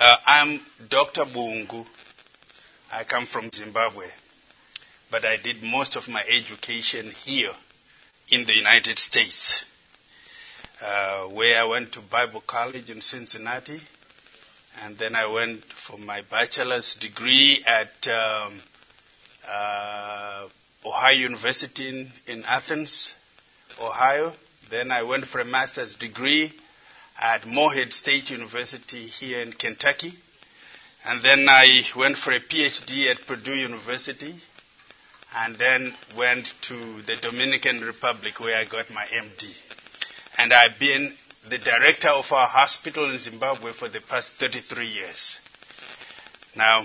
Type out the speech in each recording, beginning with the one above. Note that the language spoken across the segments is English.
Uh, I'm Dr. Bungu. I come from Zimbabwe, but I did most of my education here in the United States, uh, where I went to Bible College in Cincinnati, and then I went for my bachelor's degree at um, uh, Ohio University in, in Athens, Ohio. Then I went for a master's degree at Morehead State University here in Kentucky. And then I went for a PhD at Purdue University. And then went to the Dominican Republic where I got my MD. And I've been the director of our hospital in Zimbabwe for the past 33 years. Now,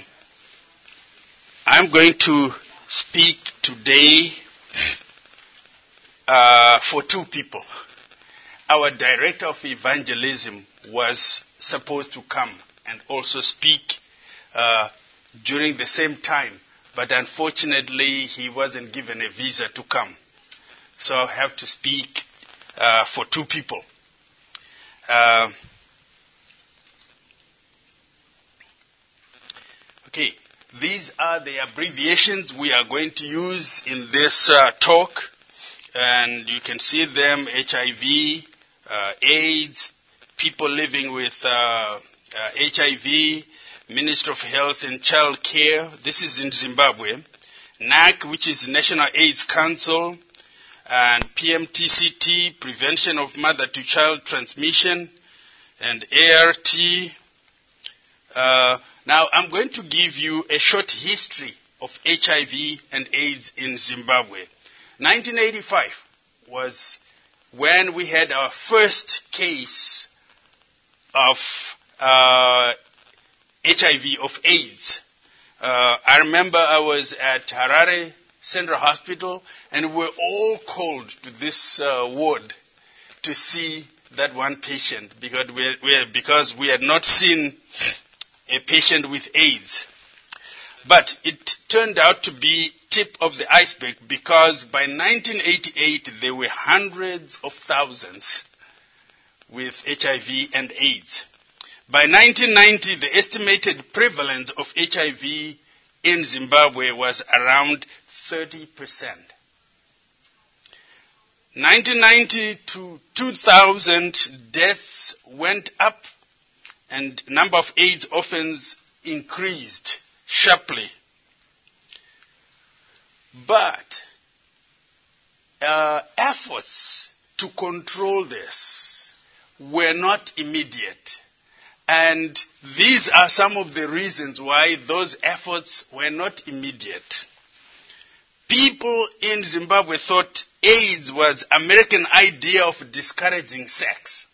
I'm going to speak today uh, for two people. Our director of evangelism was supposed to come and also speak uh, during the same time, but unfortunately he wasn't given a visa to come. So I have to speak uh, for two people. Uh, okay, these are the abbreviations we are going to use in this uh, talk, and you can see them HIV, uh, AIDS, people living with HIV, Minister of Health and Child Care. This is in Zimbabwe. NAC, which is National AIDS Council, and PMTCT, Prevention of Mother to Child Transmission, and ART. Uh, now, I'm going to give you a short history of HIV and AIDS in Zimbabwe. 1985 was when we had our first case of uh, HIV, of AIDS. Uh, I remember I was at Harare Central Hospital, and we were all called to this uh, ward to see that one patient because we, we, because we had not seen a patient with AIDS. But it turned out to be tip of the iceberg because by 1988 there were hundreds of thousands with HIV and AIDS. By 1990 the estimated prevalence of HIV in Zimbabwe was around 30%. 1990 to 2000 deaths went up and number of AIDS orphans increased sharply. But uh, efforts to control this were not immediate. And these are some of the reasons why those efforts were not immediate. People in Zimbabwe thought AIDS was American idea of discouraging sex.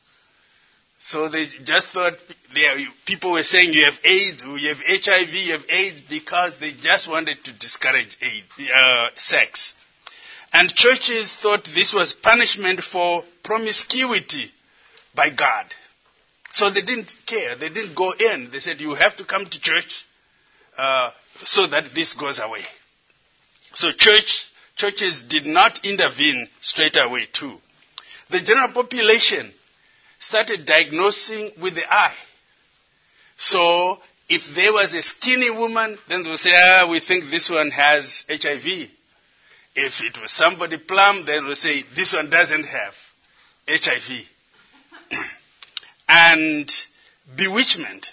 So they just thought people were saying you have AIDS, you have HIV, you have AIDS because they just wanted to discourage AIDS, uh, sex. And churches thought this was punishment for promiscuity by God. So they didn't care. They didn't go in. They said, you have to come to church uh, so that this goes away. So church, churches did not intervene straight away too. The general population started diagnosing with the eye. So if there was a skinny woman, then they would say, ah, we think this one has HIV. If it was somebody plump, then they would say, this one doesn't have HIV. and bewitchment,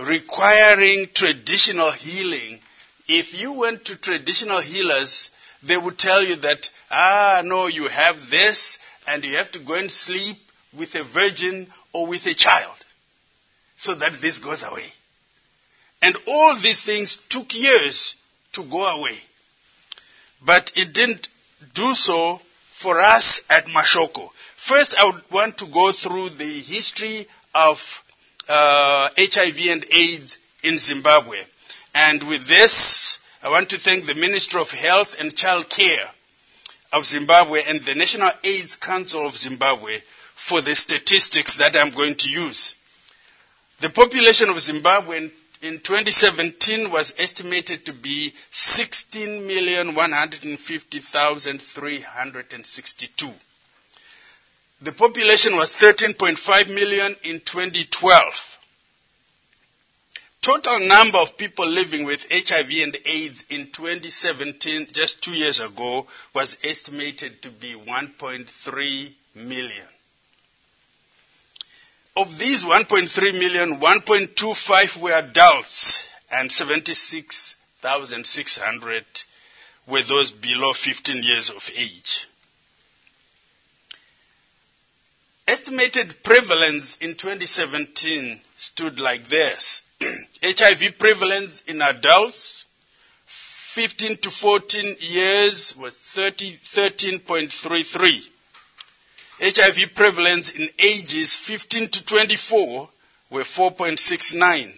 requiring traditional healing. If you went to traditional healers, they would tell you that, ah, no, you have this, and you have to go and sleep with a virgin or with a child so that this goes away. And all these things took years to go away. But it didn't do so for us at Mashoko. First, I would want to go through the history of uh, HIV and AIDS in Zimbabwe. And with this, I want to thank the Minister of Health and Child Care of Zimbabwe and the National AIDS Council of Zimbabwe for the statistics that I'm going to use. The population of Zimbabwe in, in 2017 was estimated to be 16,150,362. The population was 13.5 million in 2012. total number of people living with HIV and AIDS in 2017, just two years ago, was estimated to be 1.3 million. Of these 1.3 million, 1.25 were adults and 76,600 were those below 15 years of age. Estimated prevalence in 2017 stood like this. HIV prevalence in adults 15 to 14 years was 30, 13.33. HIV prevalence in ages 15 to 24 were 4.69.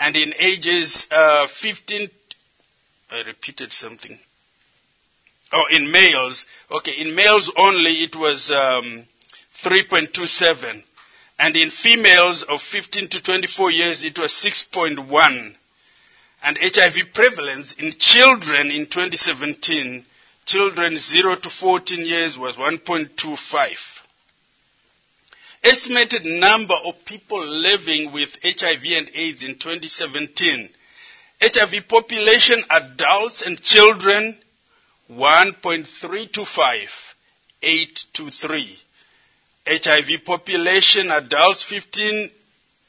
And in ages uh, 15, I repeated something. Oh, in males, okay, in males only it was um, 3.27. And in females of 15 to 24 years, it was 6.1. And HIV prevalence in children in 2017, children 0 to 14 years was 1.25. Estimated number of people living with HIV and AIDS in 2017. HIV population, adults and children, 1.325, 823. HIV population, adults 15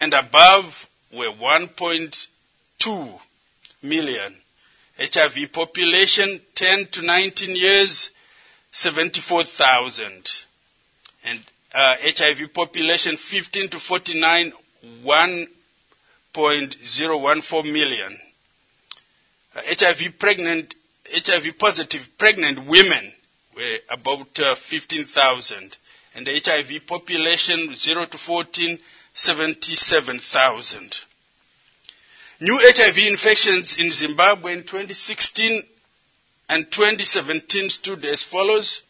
and above were 1.2 million. HIV population 10 to 19 years, 74,000. And uh, HIV population 15 to 49, 1.014 million. Uh, HIV pregnant, HIV positive pregnant women were about uh, 15,000 and the HIV population 0 to 14, 77,000. New HIV infections in Zimbabwe in 2016 and 2017 stood as follows.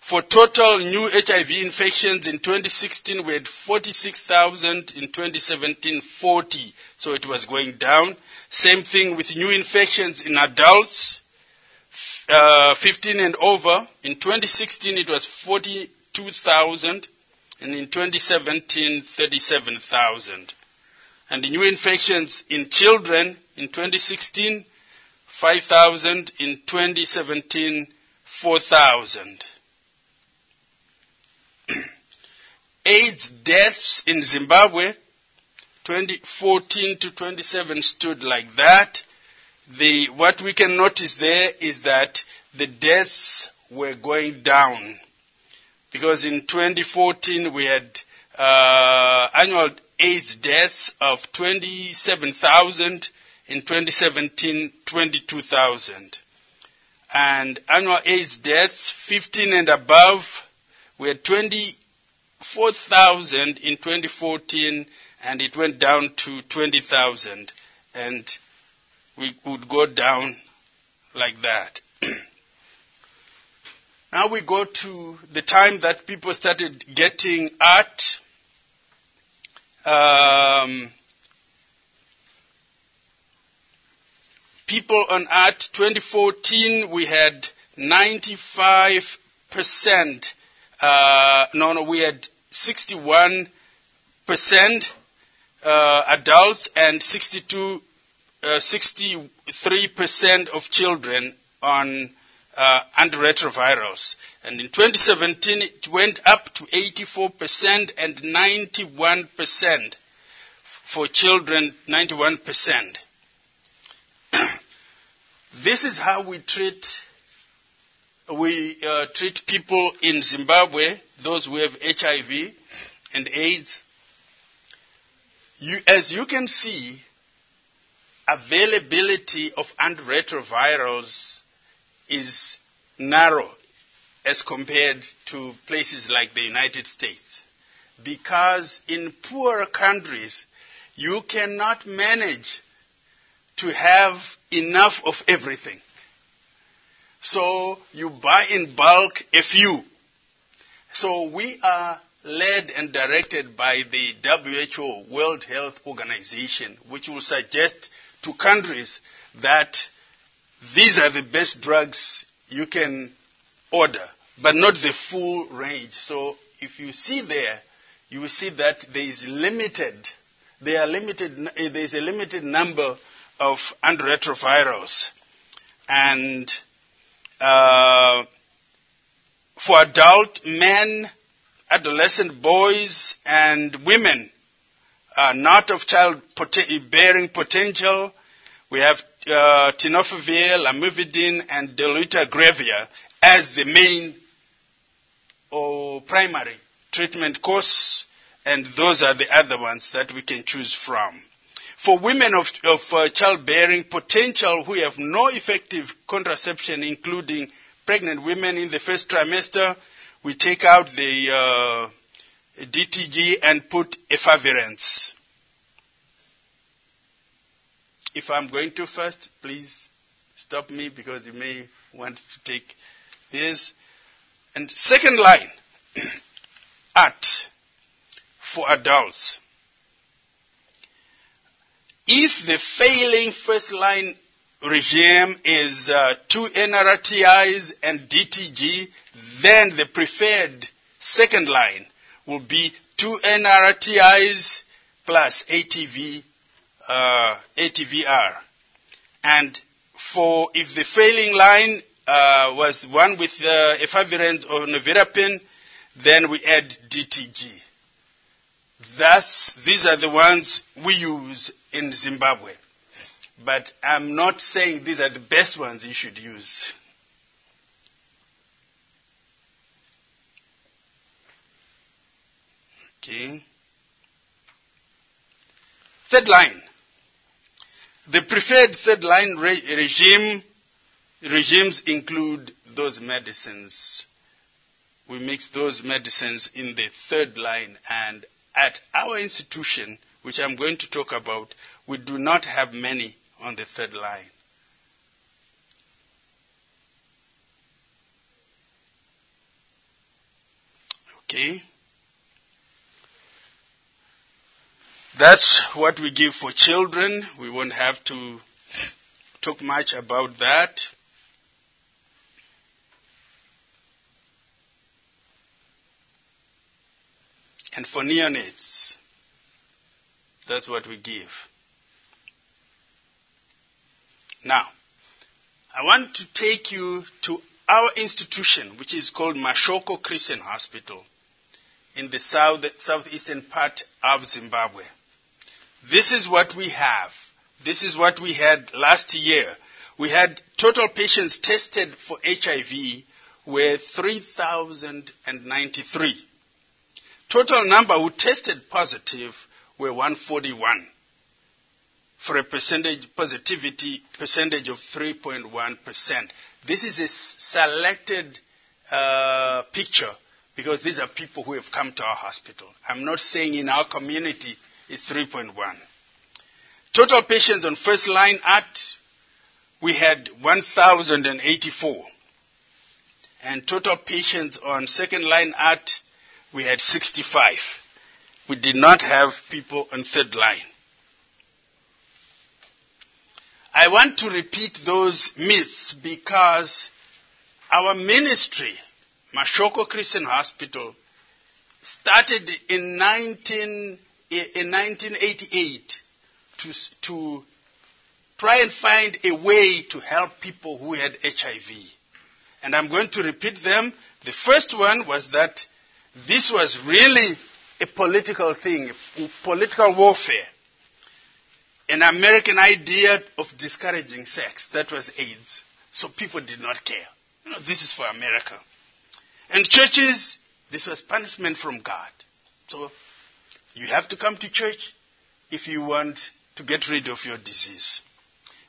For total new HIV infections in 2016, we had 46,000. In 2017, 40. So it was going down. Same thing with new infections in adults, uh, 15 and over. In 2016, it was 42,000, and in 2017, 37,000. And the new infections in children in 2016, 5,000. In 2017, 4,000. AIDS deaths in Zimbabwe, 2014 to 27 stood like that. The, what we can notice there is that the deaths were going down because in 2014 we had uh, annual AIDS deaths of 27,000. In 2017, 22,000. And annual AIDS deaths 15 and above we had 24,000 in 2014 and it went down to 20,000 and we would go down like that. Now we go to the time that people started getting ART. Um, people on ART 2014 we had 95 percent uh, no no we had 61 percent uh, adults and 62 uh, 63 percent of children on uh, antiretrovirals. And in 2017, it went up to 84% and 91% for children, 91%. this is how we treat we uh, treat people in Zimbabwe, those who have HIV and AIDS. You, as you can see, availability of antiretrovirals is narrow as compared to places like the United States. Because in poorer countries, you cannot manage to have enough of everything. So you buy in bulk a few. So we are led and directed by the WHO, World Health Organization, which will suggest to countries that these are the best drugs you can order, but not the full range. So if you see there, you will see that there is limited there are limited, there's a limited number of antiretrovirals. And uh, for adult men, adolescent boys, and women uh, not of child bearing potential, we have uh, tenofovir, lamivudine, and dolutegravir as the main or primary treatment course, and those are the other ones that we can choose from. For women of, of uh, childbearing potential who have no effective contraception, including pregnant women in the first trimester, we take out the uh, DTG and put efavirenz. If I'm going too fast, please stop me because you may want to take this. And second line, ART for adults. If the failing first line regime is uh, two NRTIs and DTG, then the preferred second line will be two NRTIs plus ATV, uh, ATVR. And for if the failing line uh, was one with uh, efavirenz or nevirapine, then we add DTG. Thus, these are the ones we use in Zimbabwe. But I'm not saying these are the best ones you should use. Okay. Third line. The preferred third line re- regime regimes include those medicines. We mix those medicines in the third line, and at our institution, which I'm going to talk about, we do not have many on the third line. Okay. That's what we give for children. We won't have to talk much about that. And for neonates, that's what we give. Now, I want to take you to our institution, which is called Mashoko Christian Hospital in the south, southeastern part of Zimbabwe. This is what we have. This is what we had last year. We had total patients tested for HIV were 3,093. Total number who tested positive were 141 for a percentage positivity percentage of 3.1%. This is a selected uh, picture because these are people who have come to our hospital. I'm not saying in our community is 3.1. Total patients on first line ART, we had 1,084. And total patients on second line ART, we had 65. We did not have people on third line. I want to repeat those myths because our ministry, Mashoko Christian Hospital, started in 19 in 1988 to, to try and find a way to help people who had HIV. And I'm going to repeat them. The first one was that this was really a political thing, political warfare. An American idea of discouraging sex. That was AIDS. So people did not care. No, this is for America. And churches, this was punishment from God. So you have to come to church if you want to get rid of your disease.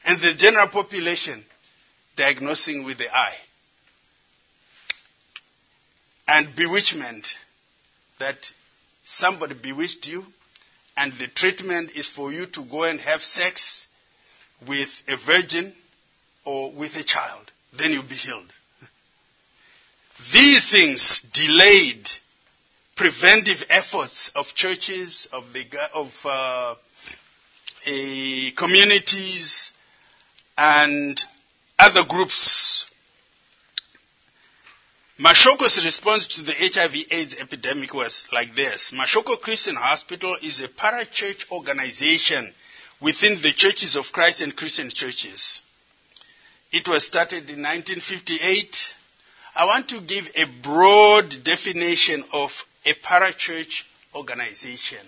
And the general population diagnosing with the eye. And bewitchment that somebody bewitched you and the treatment is for you to go and have sex with a virgin or with a child. Then you'll be healed. These things delayed preventive efforts of churches, of, the, of uh, communities, and other groups. Mashoko's response to the HIV AIDS epidemic was like this. Mashoko Christian Hospital is a parachurch organization within the Churches of Christ and Christian churches. It was started in 1958. I want to give a broad definition of a parachurch organization.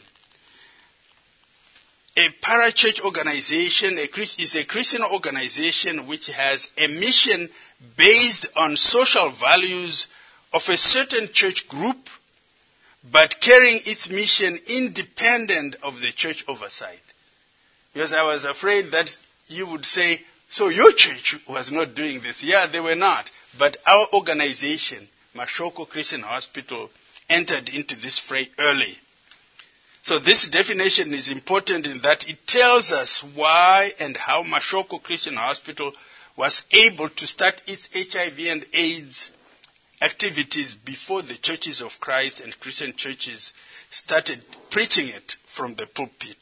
A parachurch organization is a Christian organization which has a mission based on social values of a certain church group, but carrying its mission independent of the church oversight. Because I was afraid that you would say, so your church was not doing this. Yeah, they were not. But our organization, Mashoko Christian Hospital, entered into this fray early. So this definition is important in that it tells us why and how Mashoko Christian Hospital was able to start its HIV and AIDS activities before the churches of Christ and Christian churches started preaching it from the pulpit.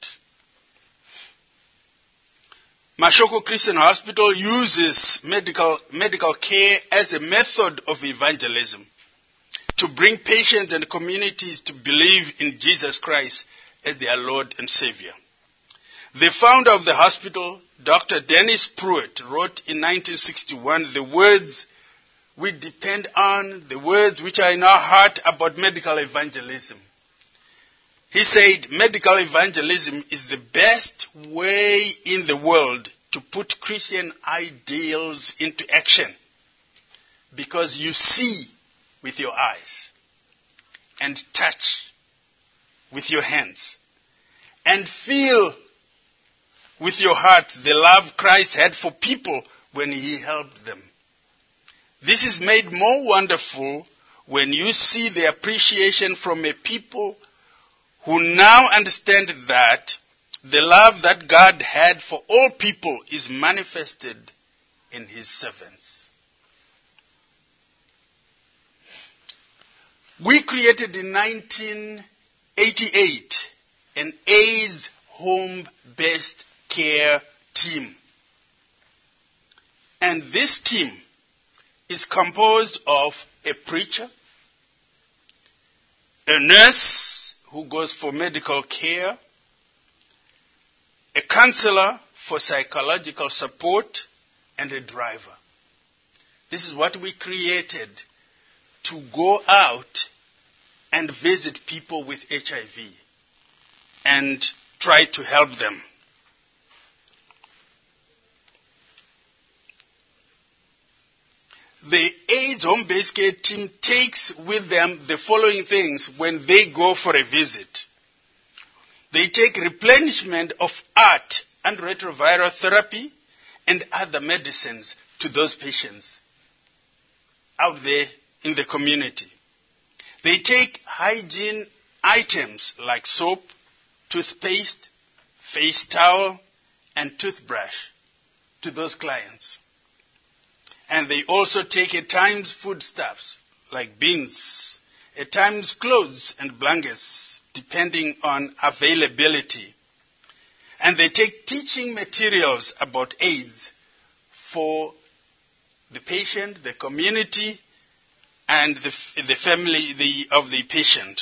Mashoko Christian Hospital uses medical, medical care as a method of evangelism to bring patients and communities to believe in Jesus Christ as their Lord and Savior. The founder of the hospital, Dr. Dennis Pruitt, wrote in 1961 the words we depend on, the words which are in our heart about medical evangelism. He said medical evangelism is the best way in the world to put Christian ideals into action because you see with your eyes and touch with your hands and feel with your heart the love Christ had for people when he helped them. This is made more wonderful when you see the appreciation from a people who now understand that the love that God had for all people is manifested in his servants. We created in 1988 an AIDS home based care team. And this team is composed of a preacher, a nurse who goes for medical care, a counselor for psychological support, and a driver. This is what we created to go out and visit people with HIV and try to help them. The AIDS home based care team takes with them the following things when they go for a visit. They take replenishment of ART and retroviral therapy and other medicines to those patients out there in the community. They take hygiene items like soap, toothpaste, face towel, and toothbrush to those clients. And they also take at times foodstuffs like beans, at times clothes and blankets, depending on availability. And they take teaching materials about AIDS for the patient, the community, and the, the family the, of the patient.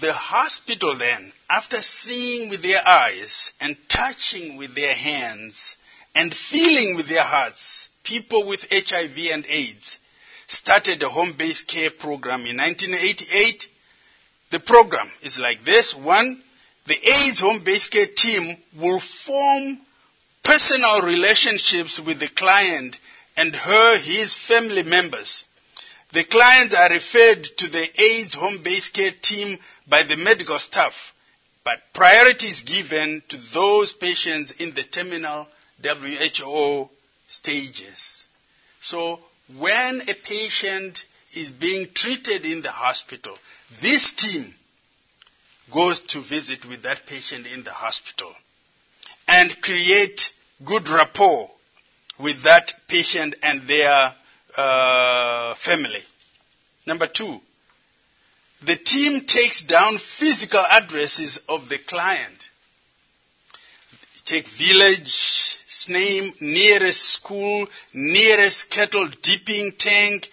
The hospital then, after seeing with their eyes and touching with their hands and feeling with their hearts people with HIV and AIDS, started a home based care program in 1988. The program is like this one, the AIDS home based care team will form personal relationships with the client and her, his family members. The clients are referred to the AIDS home based care team by the medical staff, but priority is given to those patients in the terminal WHO stages. So when a patient is being treated in the hospital, this team goes to visit with that patient in the hospital and create good rapport with that patient and their uh, family. Number two, the team takes down physical addresses of the client. take village name, nearest school, nearest kettle dipping tank,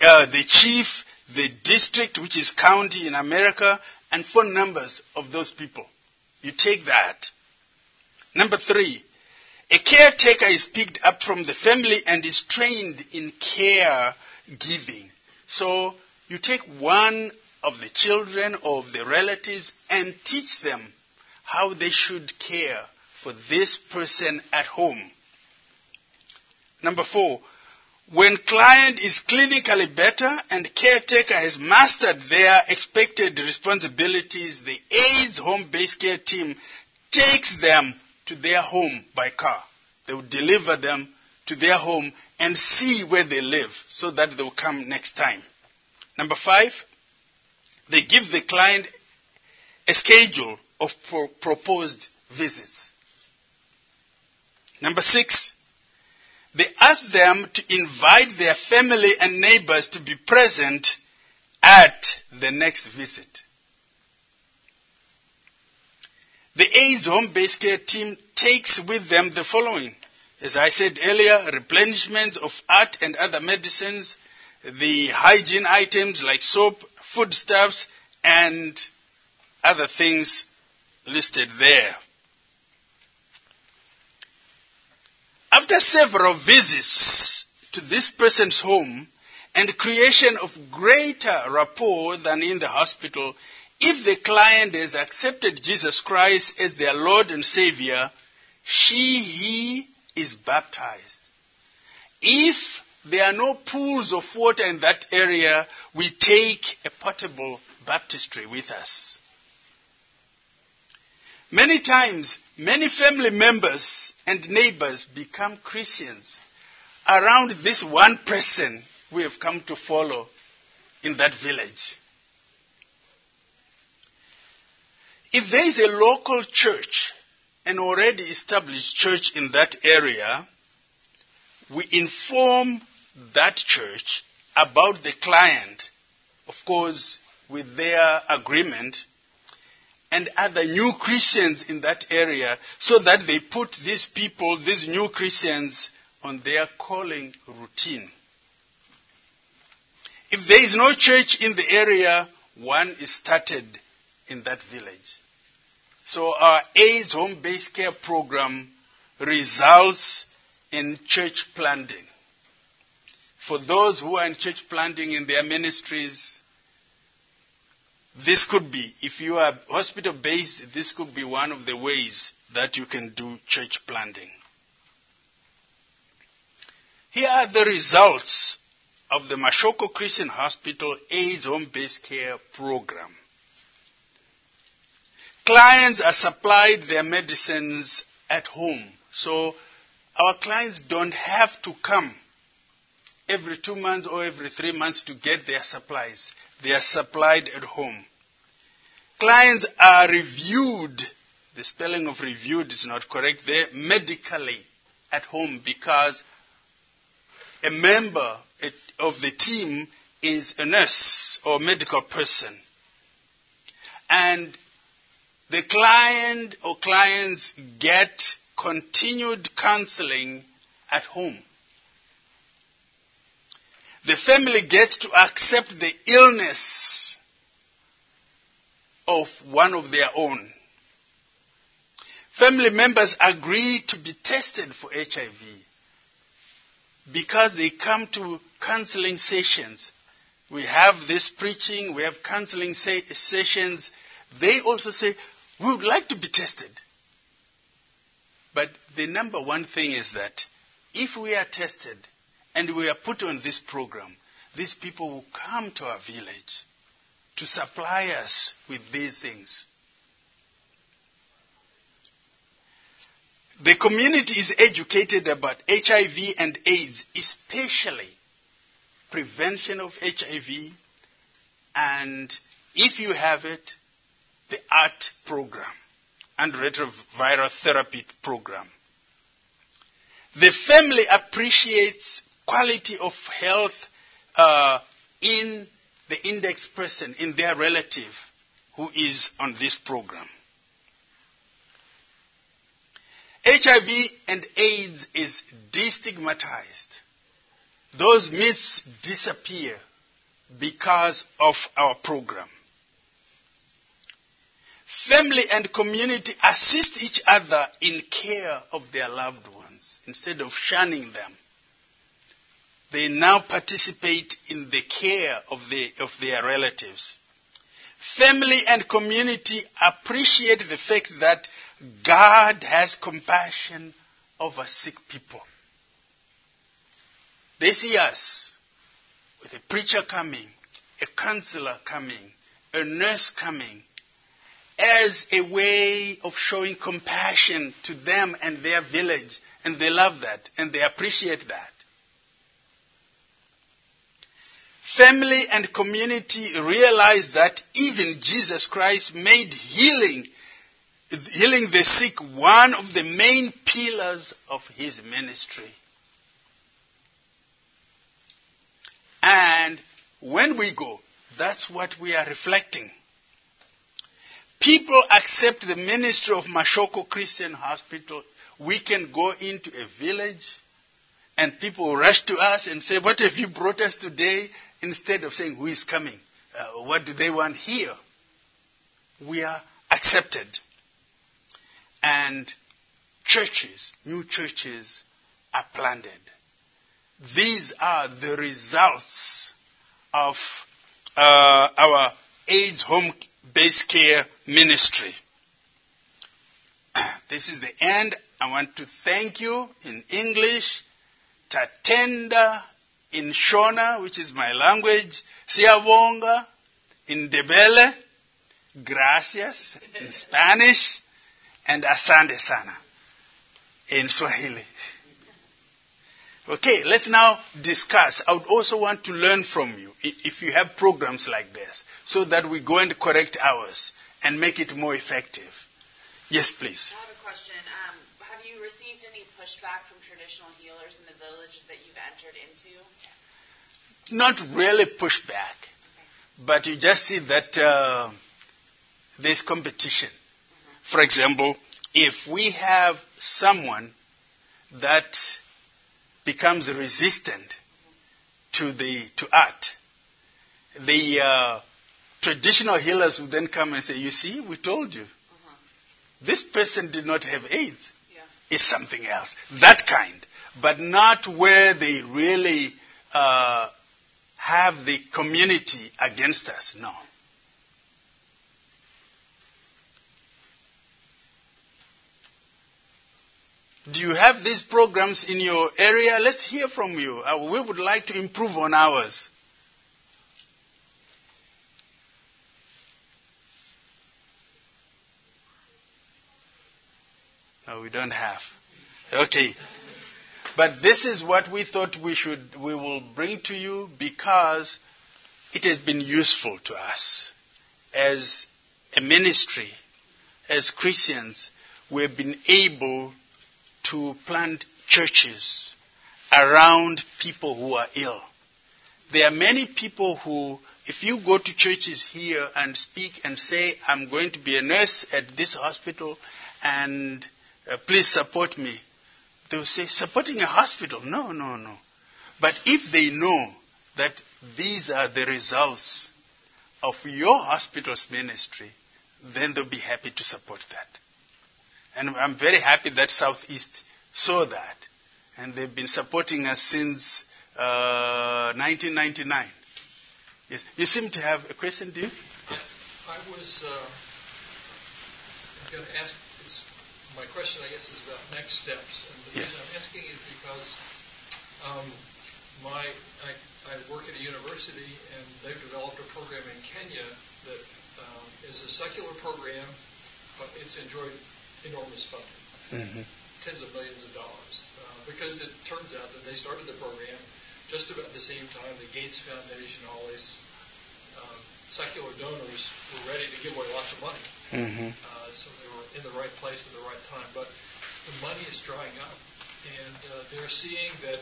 uh, the chief, the district, which is county in America, and phone numbers of those people. You take that. Number three, a caretaker is picked up from the family and is trained in care giving. So you take one of the children or of the relatives and teach them how they should care for this person at home. Number four, when client is clinically better and caretaker has mastered their expected responsibilities, the AIDS home-based care team takes them to their home by car. They will deliver them to their home and see where they live so that they will come next time. Number five, they give the client a schedule of pro- proposed visits. Number six, they ask them to invite their family and neighbors to be present at the next visit. The AIDS home based care team takes with them the following. As I said earlier, replenishment of ART and other medicines, the hygiene items like soap, foodstuffs, and other things listed there. After several visits to this person's home and creation of greater rapport than in the hospital, if the client has accepted Jesus Christ as their Lord and Savior, she, he is baptized. If there are no pools of water in that area, we take a portable baptistry with us. Many times, many family members and neighbors become Christians around this one person we have come to follow in that village. If there is a local church, an already established church in that area, we inform that church about the client, of course, with their agreement, and other new Christians in that area so that they put these people, these new Christians, on their calling routine. If there is no church in the area, one is started in that village. So our AIDS home based care program results in church planting. For those who are in church planting in their ministries, this could be, if you are hospital based, this could be one of the ways that you can do church planting. Here are the results of the Mashoko Christian Hospital AIDS home based care program. Clients are supplied their medicines at home. So our clients don't have to come every two months or every three months to get their supplies. They are supplied at home. Clients are reviewed, the spelling of reviewed is not correct there, medically at home because a member of the team is a nurse or medical person. And the client or clients get continued counseling at home. The family gets to accept the illness of one of their own. Family members agree to be tested for HIV because they come to counseling sessions. We have this preaching, we have counseling sessions. They also say, we would like to be tested. But the number one thing is that if we are tested and we are put on this program, these people will come to our village to supply us with these things. The community is educated about HIV and AIDS, especially prevention of HIV and if you have it, the ART program antiretroviral therapy program. The family appreciates quality of health uh, in the index person, in their relative who is on this program. HIV and AIDS is destigmatized. Those myths disappear because of our program. Family and community assist each other in care of their loved ones instead of shunning them. They now participate in the care of, the, of their relatives. Family and community appreciate the fact that God has compassion over sick people. They see us with a preacher coming, a counselor coming, a nurse coming, as a way of showing compassion to them and their village. And they love that and they appreciate that. Family and community realize that even Jesus Christ made healing, healing the sick one of the main pillars of his ministry. And when we go, that's what we are reflecting. People accept the ministry of Mashoko Christian Hospital. We can go into a village and people rush to us and say, What have you brought us today? Instead of saying, Who is coming? Uh, what do they want here? We are accepted. And churches, new churches, are planted. These are the results of uh, our AIDS home based care ministry. This is the end. I want to thank you in English, Tatenda in Shona, which is my language, Siyabonga in Ndebele, Gracias in Spanish, and Asante Sana in Swahili. Okay, let's now discuss. I would also want to learn from you if you have programs like this so that we go and correct ours and make it more effective. Yes, please. I have a question. Um, have you received any pushback from traditional healers in the village that you've entered into? Not really pushback, okay. but you just see that uh, there's competition. Mm-hmm. For example, if we have someone that becomes resistant to the to ART, the uh, traditional healers would then come and say, "You see, we told you. This person did not have AIDS. Yeah. It's something else. That kind, but not where they really uh, have the community against us. No." Do you have these programs in your area? Let's hear from you. Uh, we would like to improve on ours. We don't have. Okay. But this is what we thought we should we will bring to you because it has been useful to us as a ministry, as Christians. We've been able to plant churches around people who are ill. There are many people who, if you go to churches here and speak and say, I'm going to be a nurse at this hospital and uh, please support me, they will say, supporting a hospital? No, no, no. But if they know that these are the results of your hospital's ministry, then they'll be happy to support that. And I'm very happy that Southeast saw that. And they've been supporting us since uh, 1999. Yes. You seem to have a question, do you? Yes. I was uh, going to ask, my question, I guess, is about next steps. And the yes. reason I'm asking is because um, my I, I, work at a university, and they've developed a program in Kenya that um, is a secular program, but it's enjoyed enormous funding, mm-hmm. tens of millions of dollars, uh, because it turns out that they started the program just about the same time the Gates Foundation, all these um, secular donors were ready to give away lots of money. Mm-hmm. Uh, so they were in the right place at the right time. But the money is drying up, and uh, they're seeing that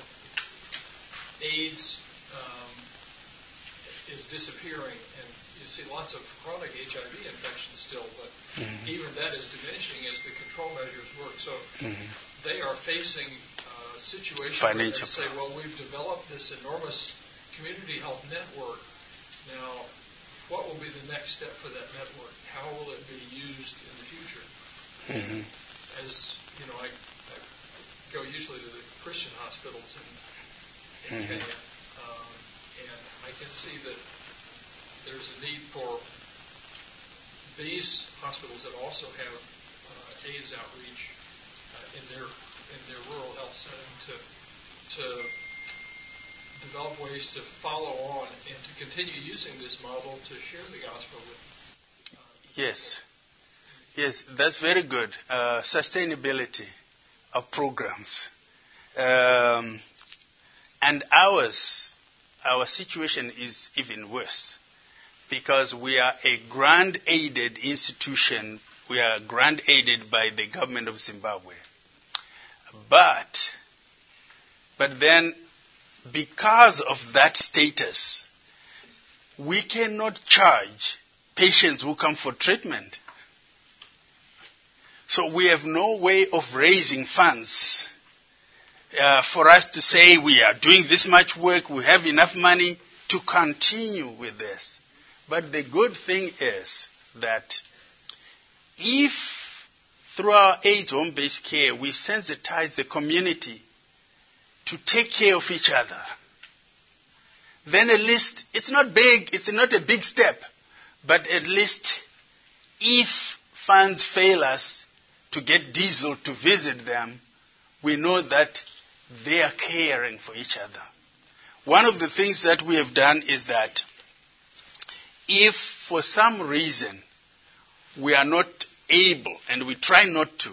AIDS um, is disappearing, and you see lots of chronic HIV infections still, but Mhm. even that is diminishing as the control measures work. So Mhm. they are facing uh, situations Financial where they say, well, we've developed this enormous community health network. Now, what will be the next step for that network? How will it be used in the future? Mhm. As you know, I, I go usually to the Christian hospitals in, in Mhm. Kenya, um, and I can see that there's a need for these hospitals that also have uh, AIDS outreach uh, in their in their rural health setting to to develop ways to follow on and to continue using this model to share the gospel with. Uh, Yes. Yes, that's very good. Uh, sustainability of programs. Um, and ours, our situation is even worse because we are a grant aided institution. We are grant aided by the government of Zimbabwe. But, but then, because of that status, we cannot charge patients who come for treatment. So we have no way of raising funds uh, for us to say we are doing this much work, we have enough money to continue with this. But the good thing is that if through our AIDS home based care we sensitize the community to take care of each other, then at least it's not big, it's not a big step, but at least if funds fail us to get diesel to visit them, we know that they are caring for each other. One of the things that we have done is that if for some reason we are not able, and we try not to,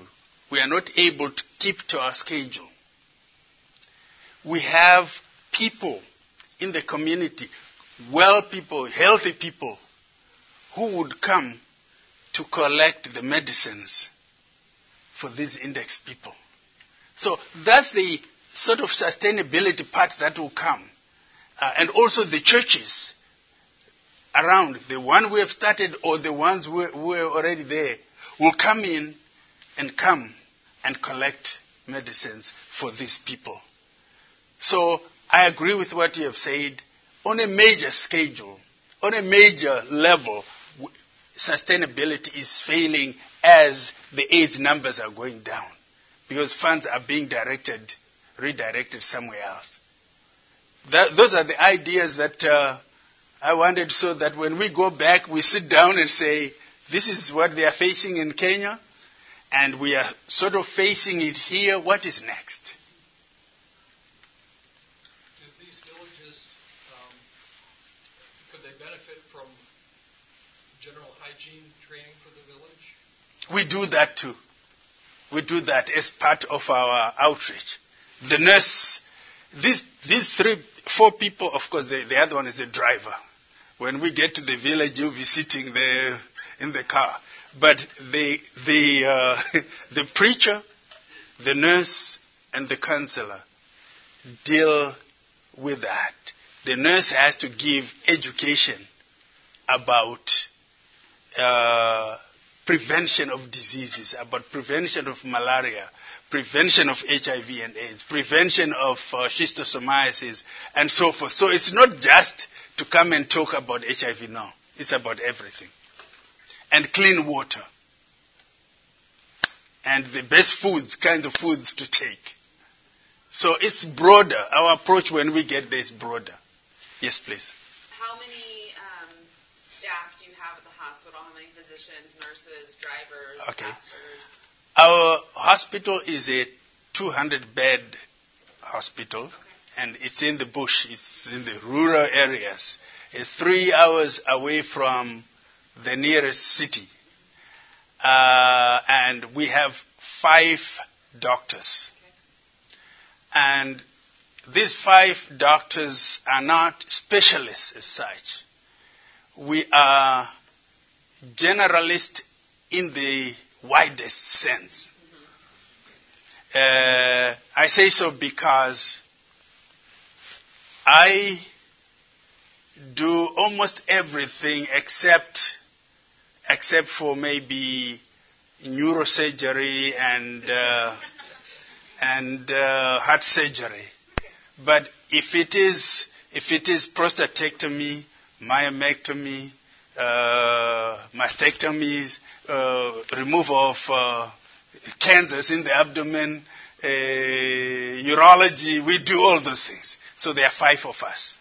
we are not able to keep to our schedule, we have people in the community, well people, healthy people, who would come to collect the medicines for these index people. So that's the sort of sustainability part that will come. Uh, and also the churches around, the one we have started or the ones who are already there, will come in and come and collect medicines for these people. So I agree with what you have said. On a major schedule, on a major level, sustainability is failing as the AIDS numbers are going down because funds are being directed, redirected somewhere else. That, those are the ideas that uh, I wanted so that when we go back, we sit down and say, this is what they are facing in Kenya, and we are sort of facing it here. What is next? Do these villages, um, could they benefit from general hygiene training for the village? We do that too. We do that as part of our outreach. The nurse, these, these three, four people, of course, the, the other one is a driver. When we get to the village, you'll be sitting there in the car. But the, the, uh, the preacher, the nurse, and the counselor deal with that. The nurse has to give education about uh, prevention of diseases, about prevention of malaria, prevention of HIV and AIDS, prevention of uh, schistosomiasis, and so forth. So it's not just to come and talk about HIV now. It's about everything. And clean water. And the best foods, kinds of foods to take. So it's broader. Our approach when we get there is broader. Yes, please. How many um, staff do you have at the hospital? How many physicians, nurses, drivers, Okay. pastors? Our hospital is a 200 bed hospital, and it's in the bush, it's in the rural areas. It's three hours away from the nearest city. Uh, and we have five doctors. And these five doctors are not specialists as such. We are generalists in the widest sense. Uh, I say so because I do almost everything except except for maybe neurosurgery and uh, and uh, heart surgery. But if it is if it is prostatectomy, myomectomy, uh, mastectomy, uh, removal of uh, cancers in the abdomen, uh, urology, we do all those things. So there are five of us.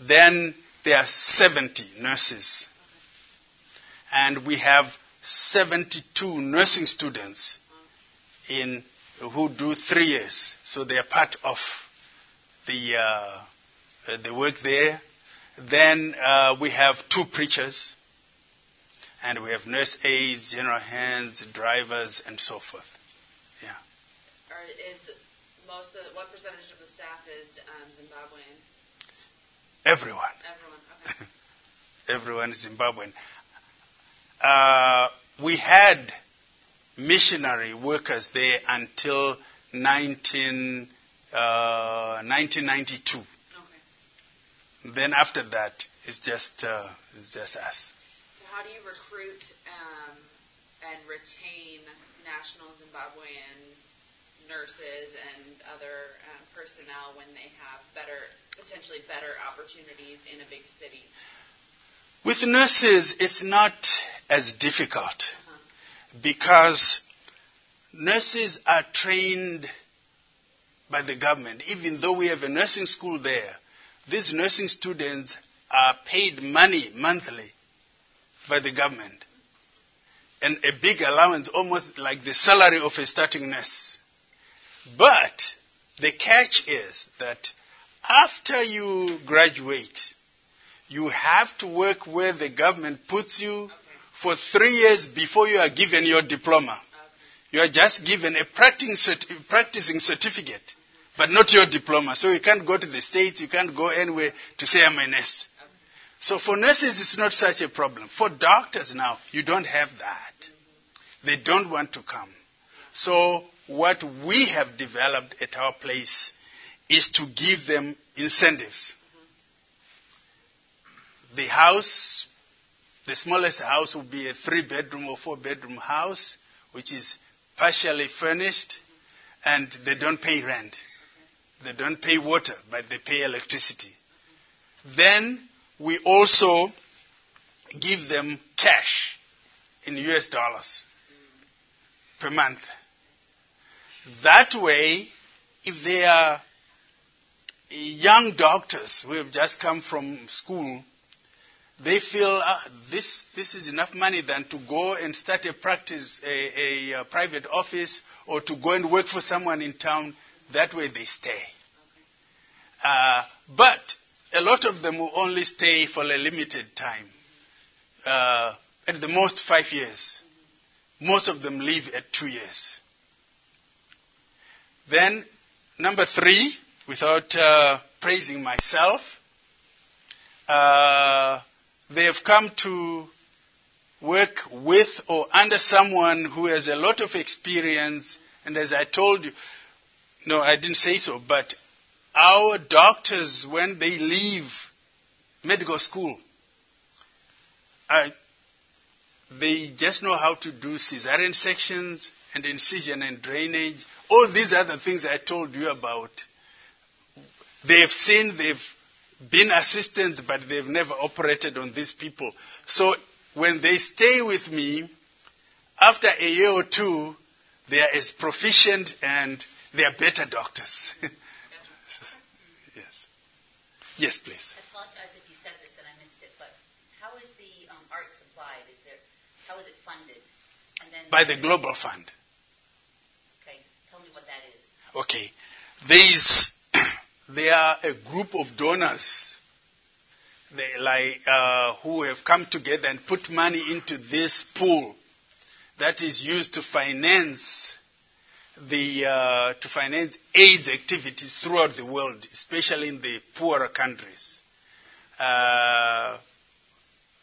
Then there are 70 nurses. And we have 72 nursing students in who do three years. So they are part of the, uh, the work there. Then uh, we have two preachers, and we have nurse aides, general hands, drivers, and so forth. Yeah. Or is the, most of what percentage of the staff is um, Zimbabwean? Everyone. Everyone. Okay. Everyone is Zimbabwean. Uh, we had missionary workers there until 19, uh, 1992. Then after that, it's just uh, it's just us. So how do you recruit um, and retain national Zimbabwean nurses and other um, personnel when they have better, potentially better opportunities in a big city? With nurses, it's not as difficult Uh-huh. because nurses are trained by the government. Even though we have a nursing school there, these nursing students are paid money monthly by the government. And a big allowance, almost like the salary of a starting nurse. But the catch is that after you graduate, you have to work where the government puts you for three years before you are given your diploma. You are just given a practicing, certificate, but not your diploma. So you can't go to the States, you can't go anywhere to say I'm a nurse. So for nurses, it's not such a problem. For doctors now, you don't have that. They don't want to come. So what we have developed at our place is to give them incentives. The house, the smallest house will be a three bedroom or four bedroom house, which is partially furnished, and they don't pay rent. They don't pay water, but they pay electricity. Then we also give them cash in US dollars per month. That way, if they are young doctors who have just come from school, they feel ah, this this is enough money than to go and start a practice, a, a, uh private office, or to go and work for someone in town. That way they stay. Uh, but a lot of them will only stay for a limited time, uh, at the most five years. Most of them leave at two years. Then, number three, without uh, praising myself, uh, they have come to work with or under someone who has a lot of experience. And as I told you, no, I didn't say so, but our doctors, when they leave medical school, uh, they just know how to do cesarean sections and incision and drainage. All these other things I told you about. They've seen, they've been assistants, but they've never operated on these people. So when they stay with me, after a year or two, they are as proficient and they are better doctors. yes. Yes, please. I apologize if you said this and I missed it, but how is the um, ART supplied? Is there, how is it funded? And then By the Global Fund. Okay, tell me what that is. Okay. These, they are a group of donors they like, uh, who have come together and put money into this pool that is used to finance the uh, to finance AIDS activities throughout the world, especially in the poorer countries. Uh,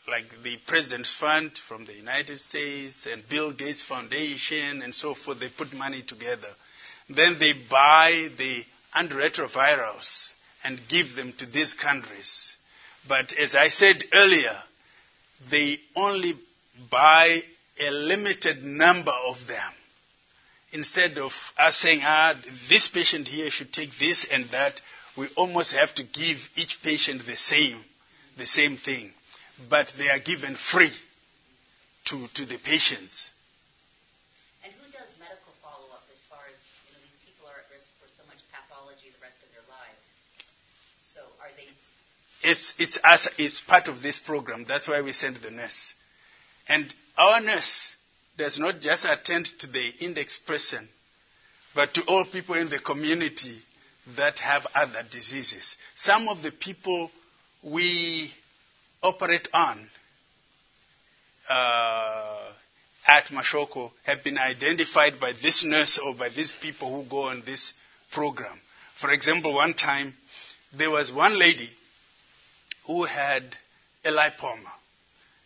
like the President's Fund from the United States and Bill Gates Foundation and so forth, they put money together. Then they buy the antiretrovirals and give them to these countries. But as I said earlier, they only buy a limited number of them. Instead of us saying, ah, this patient here should take this and that, we almost have to give each patient the same, the same thing. But they are given free to, to the patients. And who does medical follow-up as far as, you know, these people are at risk for so much pathology the rest of their lives. So are they it's, it's, as, it's part of this program. That's why we send the nurse. And our nurse does not just attend to the index person, but to all people in the community that have other diseases. Some of the people we operate on uh, at Mashoko have been identified by this nurse or by these people who go on this program. For example, one time there was one lady who had a lipoma.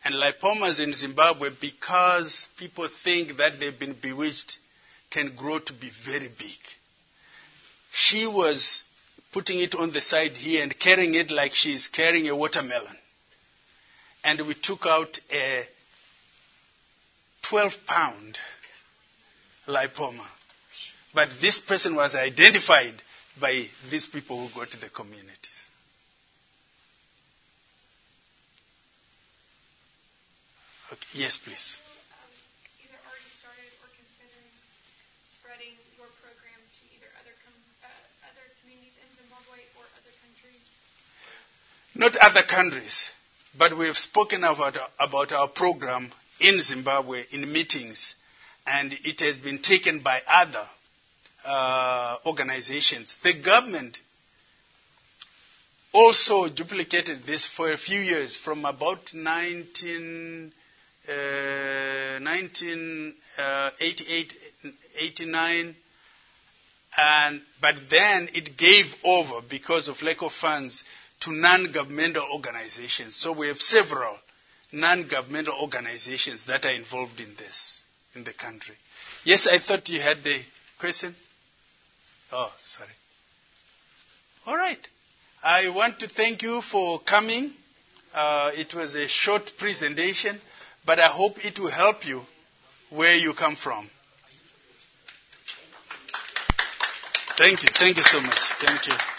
And lipomas in Zimbabwe, because people think that they've been bewitched, can grow to be very big. She was putting it on the side here and carrying it like she's carrying a watermelon. And we took out a 12 pound lipoma. But this person was identified by these people who go to the communities. Okay. Yes, please. Either already started or considering spreading your program to either other com- uh, other communities in Zimbabwe or other countries? Not other countries, but we have spoken about, about our program in Zimbabwe in meetings, and it has been taken by other uh, organizations. The government also duplicated this for a few years, from about 19. 1988, uh, 89, and, but then it gave over because of lack of funds to non-governmental organizations. So we have several non-governmental organizations that are involved in this in the country. Yes, I thought you had the question. Oh, sorry. All right. I want to thank you for coming. Uh, it was a short presentation but I hope it will help you where you come from. Thank you. Thank you so much. Thank you.